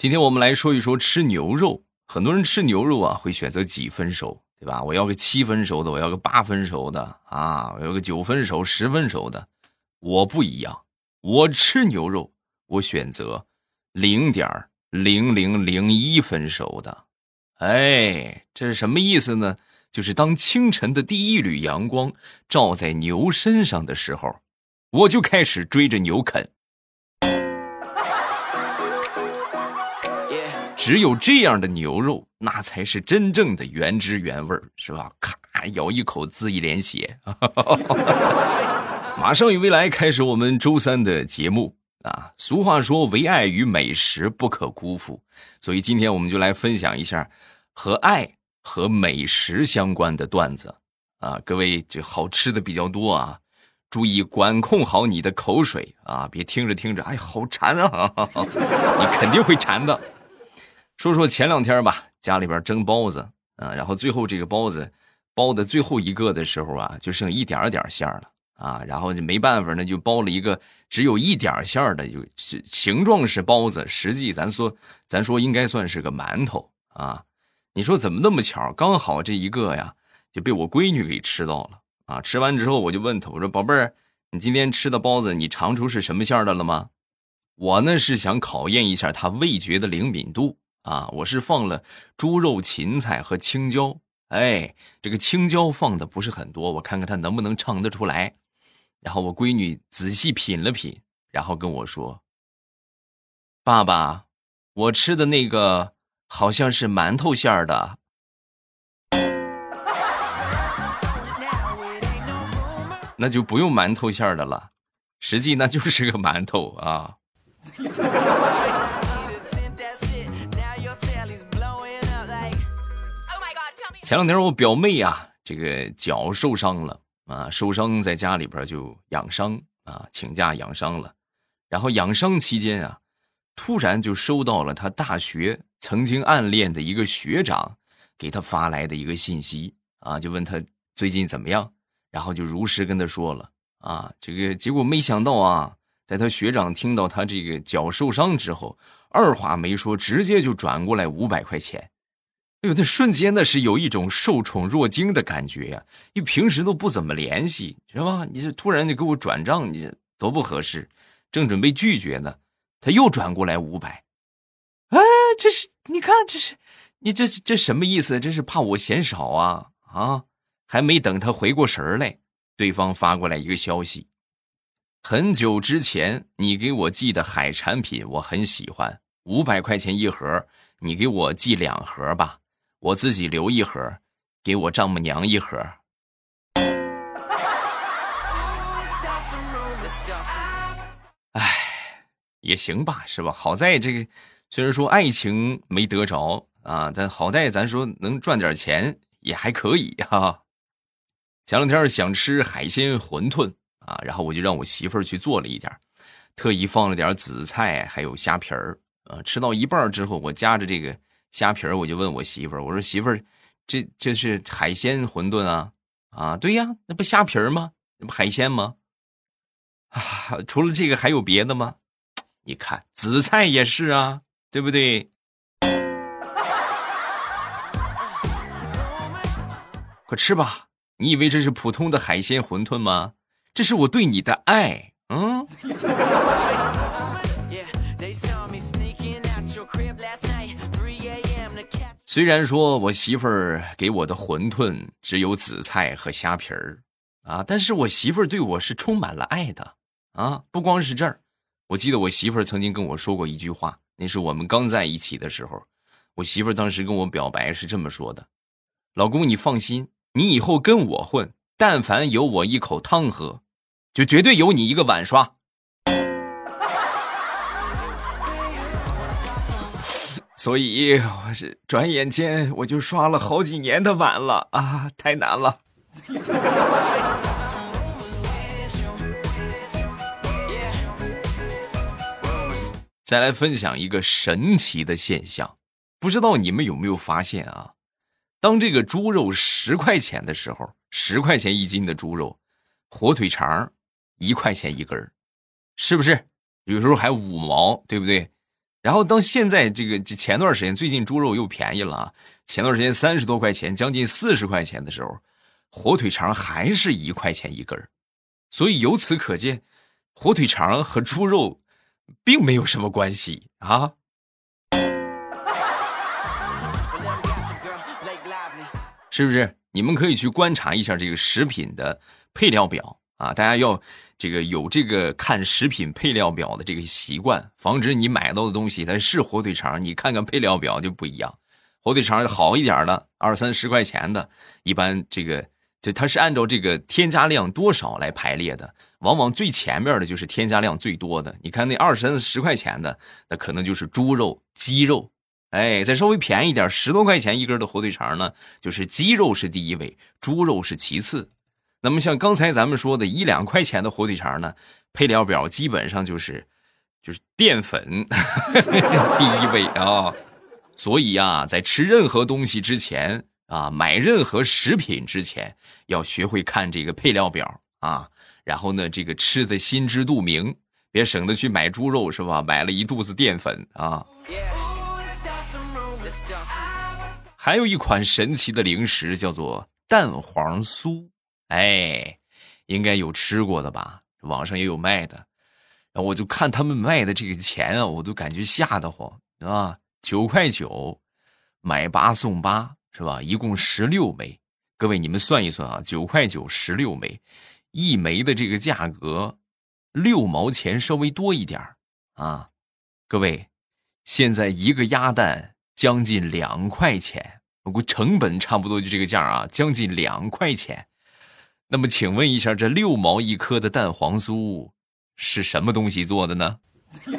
今天我们来说一说吃牛肉。很多人吃牛肉啊，会选择几分熟，对吧？我要个七分熟的，我要个八分熟的啊，我要个九分熟、十分熟的。我不一样，我吃牛肉，我选择零点零零零一分熟的。哎，这是什么意思呢？就是当清晨的第一缕阳光照在牛身上的时候，我就开始追着牛啃。只有这样的牛肉，那才是真正的原汁原味是吧？咔，咬一口，滋一脸血。马上与未来开始我们周三的节目啊！俗话说，唯爱与美食不可辜负，所以今天我们就来分享一下和爱和美食相关的段子啊！各位，这好吃的比较多啊，注意管控好你的口水啊！别听着听着，哎，好馋啊！你肯定会馋的。说说前两天吧，家里边蒸包子啊，然后最后这个包子包的最后一个的时候啊，就剩一点点馅了啊，然后就没办法，那就包了一个只有一点馅的，就是形状是包子，实际咱说咱说应该算是个馒头啊。你说怎么那么巧，刚好这一个呀就被我闺女给吃到了啊。吃完之后我就问她，我说宝贝儿，你今天吃的包子你尝出是什么馅的了吗？我呢是想考验一下她味觉的灵敏度。啊，我是放了猪肉、芹菜和青椒。哎，这个青椒放的不是很多，我看看他能不能尝得出来。然后我闺女仔细品了品，然后跟我说：“爸爸，我吃的那个好像是馒头馅儿的。”那就不用馒头馅儿的了，实际那就是个馒头啊。前两天我表妹啊，这个脚受伤了啊，受伤在家里边就养伤啊，请假养伤了。然后养伤期间啊，突然就收到了他大学曾经暗恋的一个学长给他发来的一个信息啊，就问他最近怎么样，然后就如实跟他说了啊，这个结果没想到啊，在他学长听到他这个脚受伤之后，二话没说，直接就转过来五百块钱。哎呦，那瞬间那是有一种受宠若惊的感觉呀！因为平时都不怎么联系，是吧？你这突然就给我转账，你多不合适。正准备拒绝呢，他又转过来五百。哎，这是你看，这是你这这什么意思？这是怕我嫌少啊？啊！还没等他回过神来，对方发过来一个消息：很久之前你给我寄的海产品我很喜欢，五百块钱一盒，你给我寄两盒吧。我自己留一盒，给我丈母娘一盒。哎，也行吧，是吧？好在这个虽然说爱情没得着啊，但好在咱说能赚点钱也还可以哈。前两天想吃海鲜馄饨啊，然后我就让我媳妇儿去做了一点，特意放了点紫菜还有虾皮儿啊。吃到一半之后，我夹着这个。虾皮儿，我就问我媳妇儿，我说媳妇儿，这这是海鲜馄饨啊？啊，对呀，那不虾皮儿吗？那不海鲜吗？啊，除了这个还有别的吗？你看紫菜也是啊，对不对？快吃吧！你以为这是普通的海鲜馄饨吗？这是我对你的爱，嗯。虽然说我媳妇儿给我的馄饨只有紫菜和虾皮儿，啊，但是我媳妇儿对我是充满了爱的，啊，不光是这儿，我记得我媳妇儿曾经跟我说过一句话，那是我们刚在一起的时候，我媳妇儿当时跟我表白是这么说的：“老公，你放心，你以后跟我混，但凡有我一口汤喝，就绝对有你一个碗刷。”所以，我是转眼间我就刷了好几年的碗了啊，太难了。再来分享一个神奇的现象，不知道你们有没有发现啊？当这个猪肉十块钱的时候，十块钱一斤的猪肉，火腿肠一块钱一根儿，是不是？有时候还五毛，对不对？然后到现在这个这前段时间，最近猪肉又便宜了啊，前段时间三十多块钱，将近四十块钱的时候，火腿肠还是一块钱一根。所以由此可见，火腿肠和猪肉并没有什么关系啊。是不是？你们可以去观察一下这个食品的配料表啊！大家要这个有这个看食品配料表的这个习惯，防止你买到的东西它是火腿肠，你看看配料表就不一样。火腿肠好一点的，二三十块钱的，一般这个就它是按照这个添加量多少来排列的，往往最前面的就是添加量最多的。你看那二三十块钱的，那可能就是猪肉、鸡肉。哎，再稍微便宜点，十多块钱一根的火腿肠呢，就是鸡肉是第一位，猪肉是其次。那么像刚才咱们说的一两块钱的火腿肠呢，配料表基本上就是就是淀粉 第一位啊。所以啊，在吃任何东西之前啊，买任何食品之前，要学会看这个配料表啊。然后呢，这个吃的心知肚明，别省得去买猪肉是吧？买了一肚子淀粉啊。还有一款神奇的零食叫做蛋黄酥，哎，应该有吃过的吧？网上也有卖的。然后我就看他们卖的这个钱啊，我都感觉吓得慌，是吧？九块九买八送八，是吧？一共十六枚。各位你们算一算啊，九块九十六枚，一枚的这个价格六毛钱稍微多一点啊。各位，现在一个鸭蛋。将近两块钱，我估成本差不多就这个价啊，将近两块钱。那么，请问一下，这六毛一颗的蛋黄酥是什么东西做的呢？不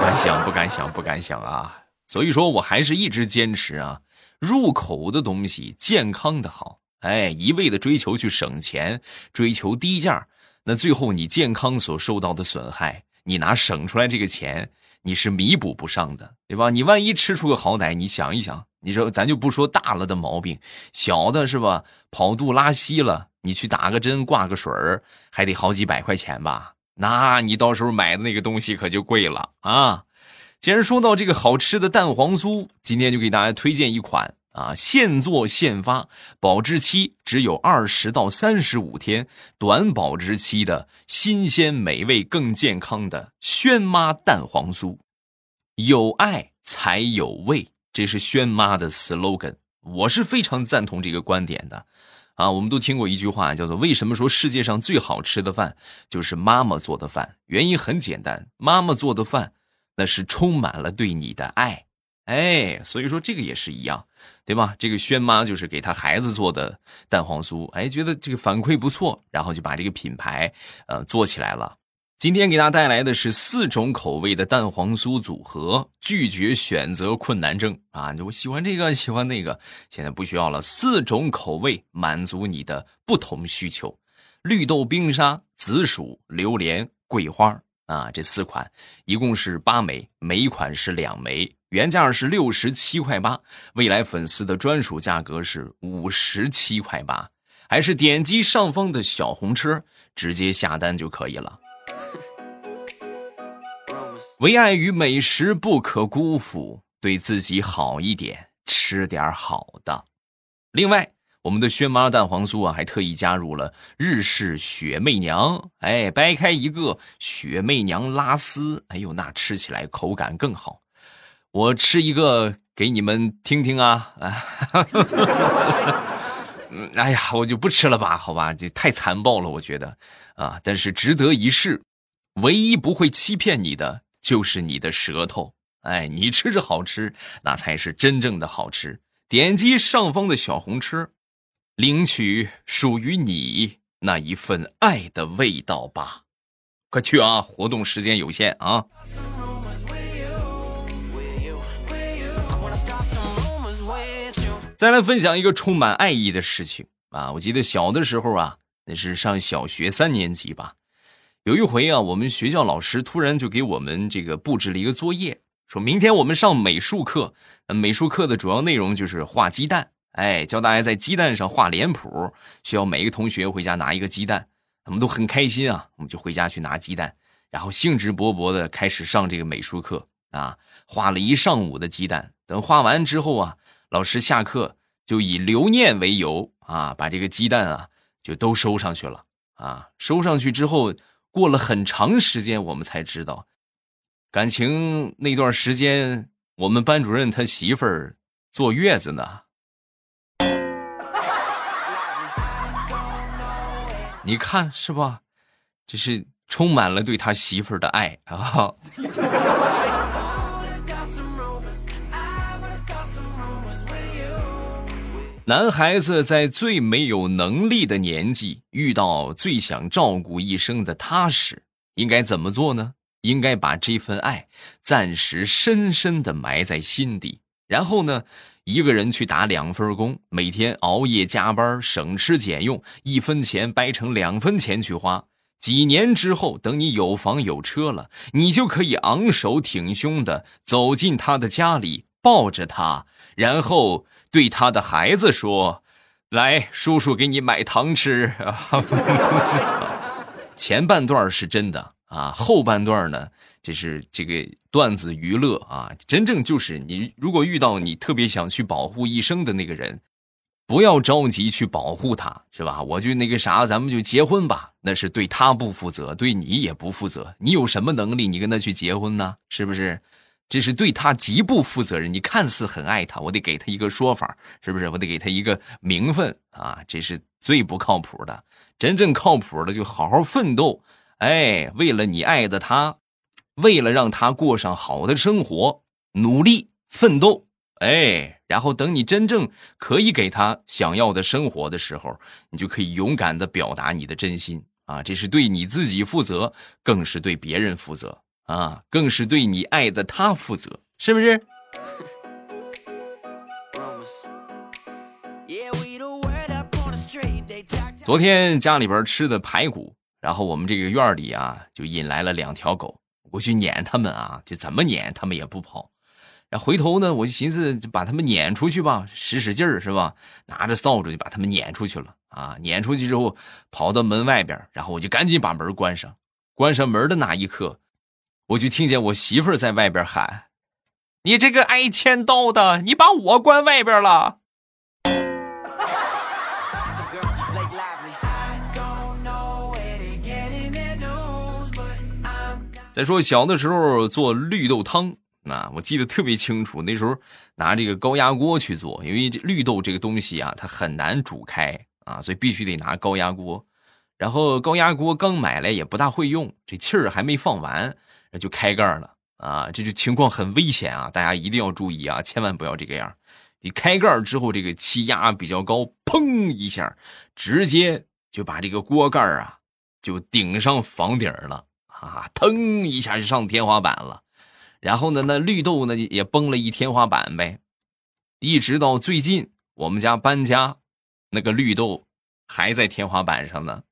敢想，不敢想，不敢想啊！所以说我还是一直坚持啊，入口的东西健康的好。哎，一味的追求去省钱，追求低价，那最后你健康所受到的损害，你拿省出来这个钱。你是弥补不上的，对吧？你万一吃出个好歹，你想一想，你说咱就不说大了的毛病，小的是吧？跑肚拉稀了，你去打个针挂个水儿，还得好几百块钱吧？那你到时候买的那个东西可就贵了啊！既然说到这个好吃的蛋黄酥，今天就给大家推荐一款。啊，现做现发，保质期只有二十到三十五天，短保质期的新鲜美味更健康的轩妈蛋黄酥，有爱才有味，这是轩妈的 slogan，我是非常赞同这个观点的。啊，我们都听过一句话，叫做“为什么说世界上最好吃的饭就是妈妈做的饭？”原因很简单，妈妈做的饭那是充满了对你的爱。哎，所以说这个也是一样，对吧？这个轩妈就是给她孩子做的蛋黄酥，哎，觉得这个反馈不错，然后就把这个品牌呃做起来了。今天给大家带来的是四种口味的蛋黄酥组合，拒绝选择困难症啊！就我喜欢这个，喜欢那个，现在不需要了，四种口味满足你的不同需求：绿豆冰沙、紫薯、榴莲、桂花啊，这四款一共是八枚，每一款是两枚。原价是六十七块八，未来粉丝的专属价格是五十七块八，还是点击上方的小红车直接下单就可以了。唯爱与美食不可辜负，对自己好一点，吃点好的。另外，我们的轩妈蛋黄酥啊，还特意加入了日式雪媚娘，哎，掰开一个雪媚娘拉丝，哎呦，那吃起来口感更好。我吃一个给你们听听啊！哎呀，我就不吃了吧，好吧，这太残暴了，我觉得啊，但是值得一试。唯一不会欺骗你的就是你的舌头，哎，你吃着好吃，那才是真正的好吃。点击上方的小红车，领取属于你那一份爱的味道吧！快去啊，活动时间有限啊！再来分享一个充满爱意的事情啊！我记得小的时候啊，那是上小学三年级吧。有一回啊，我们学校老师突然就给我们这个布置了一个作业，说明天我们上美术课。美术课的主要内容就是画鸡蛋，哎，教大家在鸡蛋上画脸谱，需要每一个同学回家拿一个鸡蛋。我们都很开心啊，我们就回家去拿鸡蛋，然后兴致勃勃的开始上这个美术课。啊，画了一上午的鸡蛋。等画完之后啊，老师下课就以留念为由啊，把这个鸡蛋啊就都收上去了啊。收上去之后，过了很长时间，我们才知道，感情那段时间我们班主任他媳妇儿坐月子呢。你看是吧？这是充满了对他媳妇儿的爱啊！男孩子在最没有能力的年纪，遇到最想照顾一生的他时，应该怎么做呢？应该把这份爱暂时深深的埋在心底，然后呢？一个人去打两份工，每天熬夜加班，省吃俭用，一分钱掰成两分钱去花。几年之后，等你有房有车了，你就可以昂首挺胸的走进他的家里，抱着他，然后对他的孩子说：“来，叔叔给你买糖吃。”前半段是真的啊，后半段呢？这是这个段子娱乐啊，真正就是你如果遇到你特别想去保护一生的那个人，不要着急去保护他，是吧？我就那个啥，咱们就结婚吧，那是对他不负责，对你也不负责。你有什么能力，你跟他去结婚呢？是不是？这是对他极不负责任。你看似很爱他，我得给他一个说法，是不是？我得给他一个名分啊，这是最不靠谱的。真正靠谱的，就好好奋斗，哎，为了你爱的他。为了让他过上好的生活，努力奋斗，哎，然后等你真正可以给他想要的生活的时候，你就可以勇敢的表达你的真心啊！这是对你自己负责，更是对别人负责啊，更是对你爱的他负责，是不是？昨天家里边吃的排骨，然后我们这个院里啊，就引来了两条狗。我去撵他们啊，就怎么撵他们也不跑。然后回头呢，我就寻思就把他们撵出去吧，使使劲儿是吧？拿着扫帚就把他们撵出去了啊！撵出去之后，跑到门外边，然后我就赶紧把门关上。关上门的那一刻，我就听见我媳妇儿在外边喊：“你这个挨千刀的，你把我关外边了。”再说小的时候做绿豆汤，啊，我记得特别清楚。那时候拿这个高压锅去做，因为绿豆这个东西啊，它很难煮开啊，所以必须得拿高压锅。然后高压锅刚买来也不大会用，这气儿还没放完，就开盖了啊，这就情况很危险啊，大家一定要注意啊，千万不要这个样。你开盖之后，这个气压比较高，砰一下，直接就把这个锅盖啊就顶上房顶了。啊！腾一下就上天花板了，然后呢，那绿豆呢也崩了一天花板呗。一直到最近我们家搬家，那个绿豆还在天花板上呢。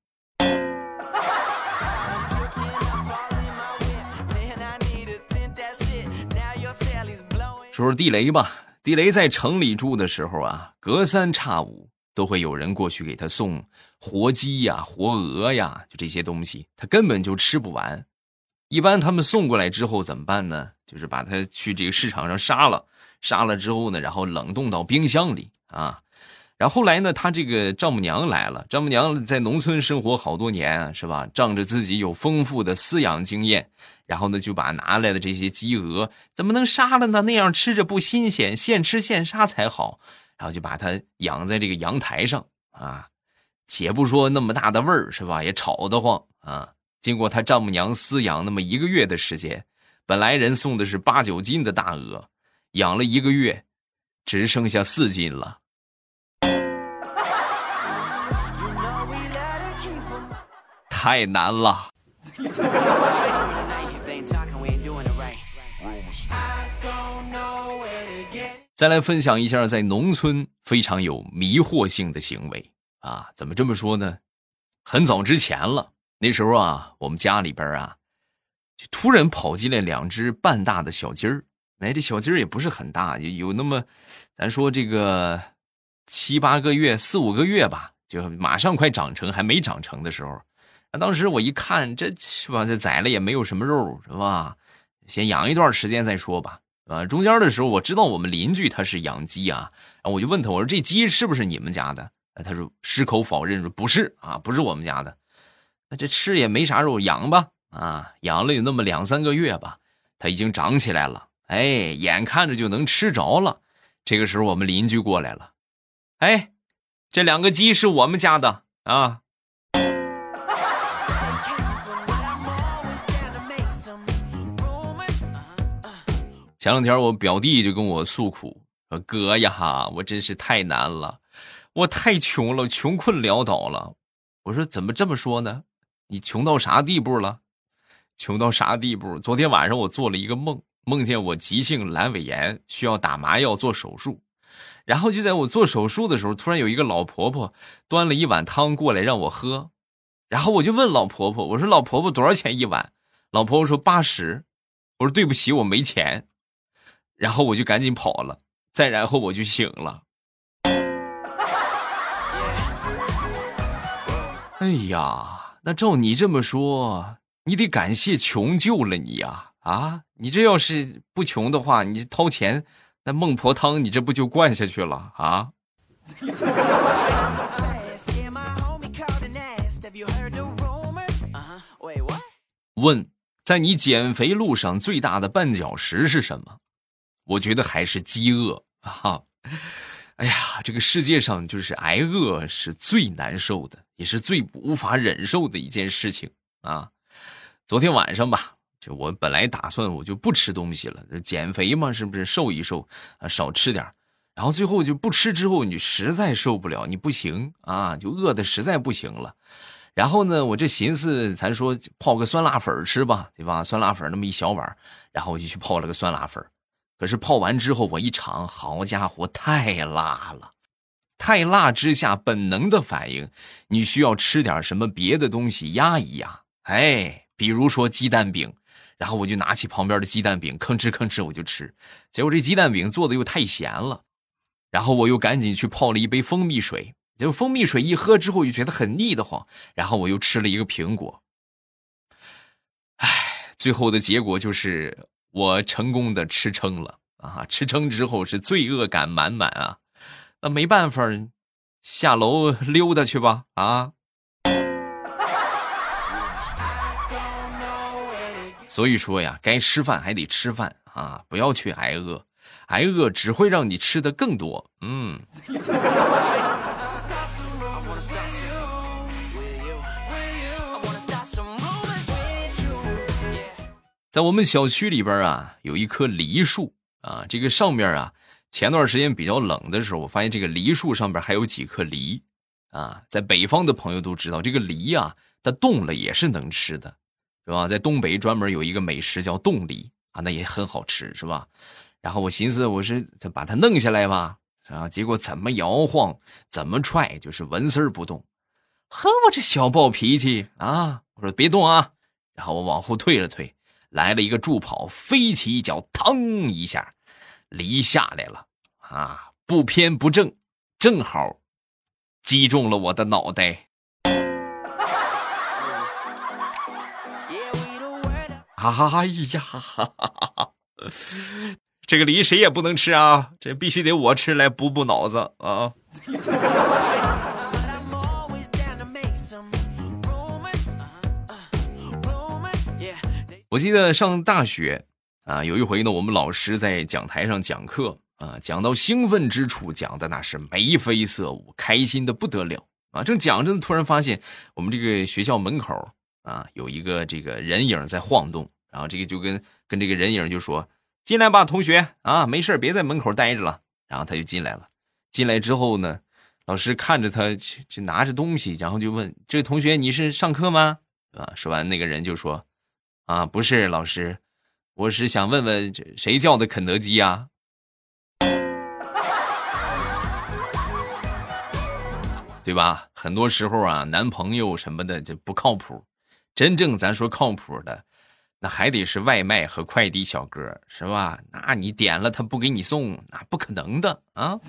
说说地雷吧，地雷在城里住的时候啊，隔三差五都会有人过去给他送。活鸡呀，活鹅呀，就这些东西，他根本就吃不完。一般他们送过来之后怎么办呢？就是把它去这个市场上杀了，杀了之后呢，然后冷冻到冰箱里啊。然后后来呢，他这个丈母娘来了，丈母娘在农村生活好多年，是吧？仗着自己有丰富的饲养经验，然后呢，就把拿来的这些鸡鹅怎么能杀了呢？那样吃着不新鲜，现吃现杀才好。然后就把它养在这个阳台上啊。且不说那么大的味儿是吧，也吵得慌啊！经过他丈母娘饲养那么一个月的时间，本来人送的是八九斤的大鹅，养了一个月，只剩下四斤了，太难了。再来分享一下在农村非常有迷惑性的行为。啊，怎么这么说呢？很早之前了，那时候啊，我们家里边啊，就突然跑进来两只半大的小鸡儿。哎，这小鸡儿也不是很大，有有那么，咱说这个七八个月、四五个月吧，就马上快长成，还没长成的时候。当时我一看，这是吧？这宰了也没有什么肉，是吧？先养一段时间再说吧。啊，中间的时候我知道我们邻居他是养鸡啊，然后我就问他，我说这鸡是不是你们家的？他说矢口否认说不是啊，不是我们家的。那这吃也没啥肉，养吧啊，养了有那么两三个月吧，它已经长起来了，哎，眼看着就能吃着了。这个时候我们邻居过来了，哎，这两个鸡是我们家的啊。前两天我表弟就跟我诉苦说：“哥呀，我真是太难了，我太穷了，穷困潦倒了。”我说：“怎么这么说呢？你穷到啥地步了？穷到啥地步？昨天晚上我做了一个梦，梦见我急性阑尾炎需要打麻药做手术，然后就在我做手术的时候，突然有一个老婆婆端了一碗汤过来让我喝，然后我就问老婆婆：“我说老婆婆多少钱一碗？”老婆婆说：“八十。”我说：“对不起，我没钱。”然后我就赶紧跑了，再然后我就醒了。哎呀，那照你这么说，你得感谢穷救了你呀！啊，你这要是不穷的话，你掏钱，那孟婆汤你这不就灌下去了啊？问，在你减肥路上最大的绊脚石是什么？我觉得还是饥饿啊！哎呀，这个世界上就是挨饿是最难受的，也是最无法忍受的一件事情啊！昨天晚上吧，就我本来打算我就不吃东西了，减肥嘛，是不是瘦一瘦啊，少吃点然后最后就不吃之后，你实在受不了，你不行啊，就饿的实在不行了。然后呢，我这寻思，咱说泡个酸辣粉吃吧，对吧？酸辣粉那么一小碗，然后我就去泡了个酸辣粉。可是泡完之后，我一尝，好家伙，太辣了！太辣之下，本能的反应，你需要吃点什么别的东西压一压。哎，比如说鸡蛋饼，然后我就拿起旁边的鸡蛋饼，吭哧吭哧我就吃。结果这鸡蛋饼做的又太咸了，然后我又赶紧去泡了一杯蜂蜜水。结果蜂蜜水一喝之后，就觉得很腻得慌。然后我又吃了一个苹果。唉，最后的结果就是。我成功的吃撑了啊！吃撑之后是罪恶感满满啊，那没办法，下楼溜达去吧啊！所以说呀，该吃饭还得吃饭啊，不要去挨饿，挨饿只会让你吃的更多。嗯。在我们小区里边啊，有一棵梨树啊。这个上面啊，前段时间比较冷的时候，我发现这个梨树上边还有几颗梨啊。在北方的朋友都知道，这个梨啊，它冻了也是能吃的，是吧？在东北专门有一个美食叫冻梨啊，那也很好吃，是吧？然后我寻思，我是把它弄下来吧，啊，结果怎么摇晃，怎么踹，就是纹丝不动。呵，我这小暴脾气啊！我说别动啊，然后我往后退了退。来了一个助跑，飞起一脚，腾一下，梨下来了啊！不偏不正，正好击中了我的脑袋。哎呀，这个梨谁也不能吃啊！这必须得我吃来补补脑子啊！我记得上大学啊，有一回呢，我们老师在讲台上讲课啊，讲到兴奋之处，讲的那是眉飞色舞，开心的不得了啊。正讲着呢，突然发现我们这个学校门口啊，有一个这个人影在晃动，然后这个就跟跟这个人影就说：“进来吧，同学啊，没事别在门口待着了。”然后他就进来了。进来之后呢，老师看着他就拿着东西，然后就问：“这位同学，你是上课吗？”啊，说完那个人就说。啊，不是老师，我是想问问，这谁叫的肯德基呀？对吧？很多时候啊，男朋友什么的就不靠谱，真正咱说靠谱的，那还得是外卖和快递小哥，是吧？那你点了他不给你送，那不可能的啊！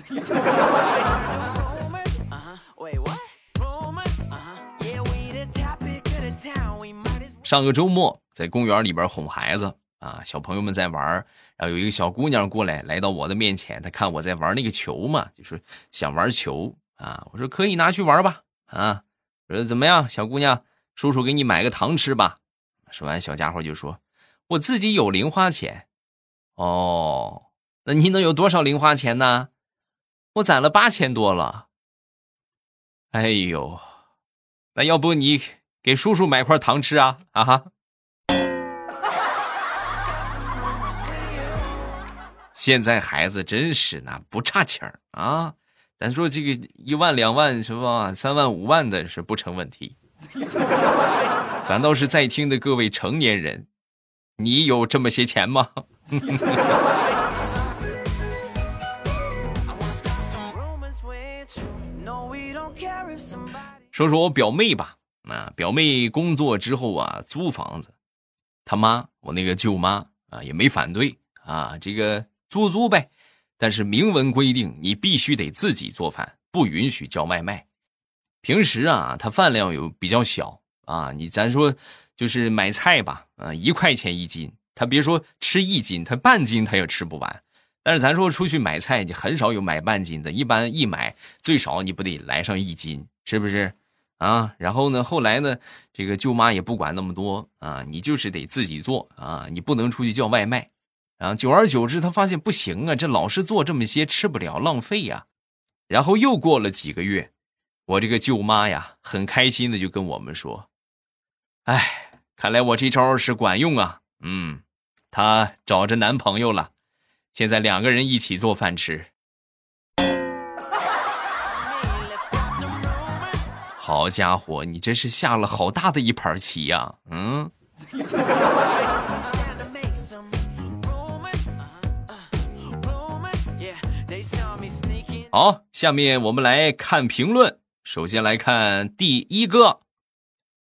上个周末在公园里边哄孩子啊，小朋友们在玩然后有一个小姑娘过来，来到我的面前，她看我在玩那个球嘛，就是想玩球啊。我说可以拿去玩吧，啊，我说怎么样，小姑娘，叔叔给你买个糖吃吧。说完，小家伙就说：“我自己有零花钱。”哦，那你能有多少零花钱呢？我攒了八千多了。哎呦，那要不你给叔叔买块糖吃啊？啊哈！现在孩子真是那不差钱儿啊！咱说这个一万两万是吧？三万五万的是不成问题。反倒是在听的各位成年人，你有这么些钱吗？说说我表妹吧，啊，表妹工作之后啊，租房子，他妈，我那个舅妈啊，也没反对啊，这个租租呗，但是明文规定你必须得自己做饭，不允许叫外卖。平时啊，他饭量有比较小啊，你咱说就是买菜吧，啊，一块钱一斤，他别说吃一斤，他半斤他也吃不完。但是咱说出去买菜，你很少有买半斤的，一般一买最少你不得来上一斤，是不是？啊，然后呢，后来呢，这个舅妈也不管那么多啊，你就是得自己做啊，你不能出去叫外卖。然后久而久之，他发现不行啊，这老是做这么些吃不了，浪费呀。然后又过了几个月，我这个舅妈呀，很开心的就跟我们说：“哎，看来我这招是管用啊，嗯，她找着男朋友了。”现在两个人一起做饭吃，好家伙，你这是下了好大的一盘棋呀！嗯，好，下面我们来看评论。首先来看第一个，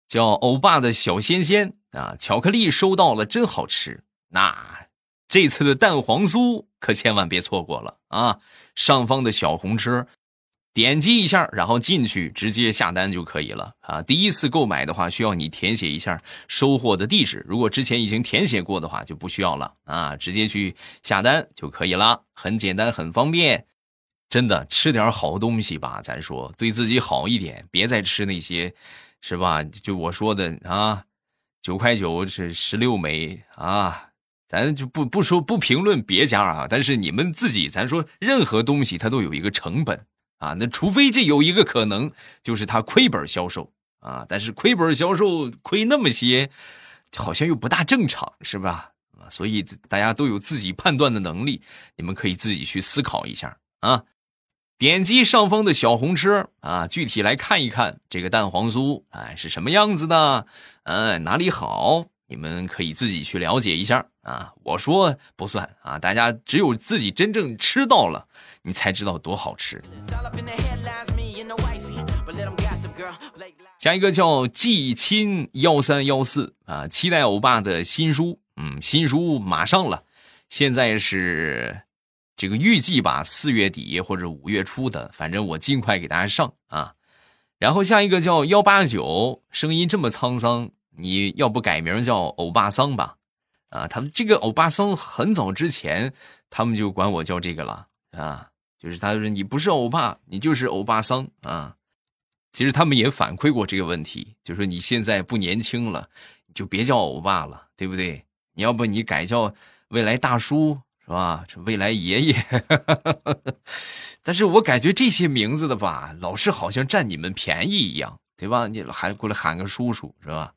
叫欧巴的小仙仙啊，巧克力收到了，真好吃。那。这次的蛋黄酥可千万别错过了啊！上方的小红车，点击一下，然后进去直接下单就可以了啊！第一次购买的话，需要你填写一下收货的地址，如果之前已经填写过的话，就不需要了啊！直接去下单就可以了，很简单，很方便。真的吃点好东西吧，咱说对自己好一点，别再吃那些，是吧？就我说的啊，九块九是十六枚啊。咱就不不说不评论别家啊，但是你们自己，咱说任何东西它都有一个成本啊，那除非这有一个可能，就是它亏本销售啊，但是亏本销售亏那么些，好像又不大正常，是吧？啊，所以大家都有自己判断的能力，你们可以自己去思考一下啊。点击上方的小红车啊，具体来看一看这个蛋黄酥，哎，是什么样子的？哎，哪里好？你们可以自己去了解一下啊，我说不算啊，大家只有自己真正吃到了，你才知道多好吃。下一个叫季亲幺三幺四啊，期待欧巴的新书，嗯，新书马上了，现在是这个预计吧，四月底或者五月初的，反正我尽快给大家上啊。然后下一个叫幺八九，声音这么沧桑。你要不改名叫欧巴桑吧？啊，他这个欧巴桑很早之前他们就管我叫这个了啊，就是他说你不是欧巴，你就是欧巴桑啊。其实他们也反馈过这个问题，就说你现在不年轻了，你就别叫欧巴了，对不对？你要不你改叫未来大叔是吧？这未来爷爷。但是我感觉这些名字的吧，老是好像占你们便宜一样，对吧？你还过来喊个叔叔是吧？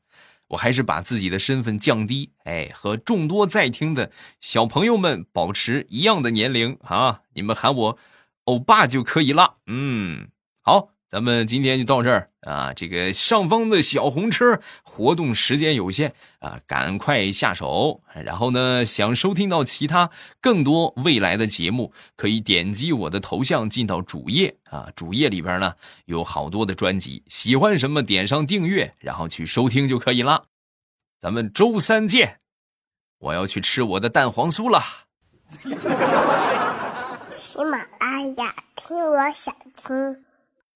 我还是把自己的身份降低，哎，和众多在听的小朋友们保持一样的年龄啊！你们喊我欧巴就可以了。嗯，好。咱们今天就到这儿啊！这个上方的小红车活动时间有限啊，赶快下手。然后呢，想收听到其他更多未来的节目，可以点击我的头像进到主页啊。主页里边呢有好多的专辑，喜欢什么点上订阅，然后去收听就可以了。咱们周三见！我要去吃我的蛋黄酥了。喜马拉雅，听我想听。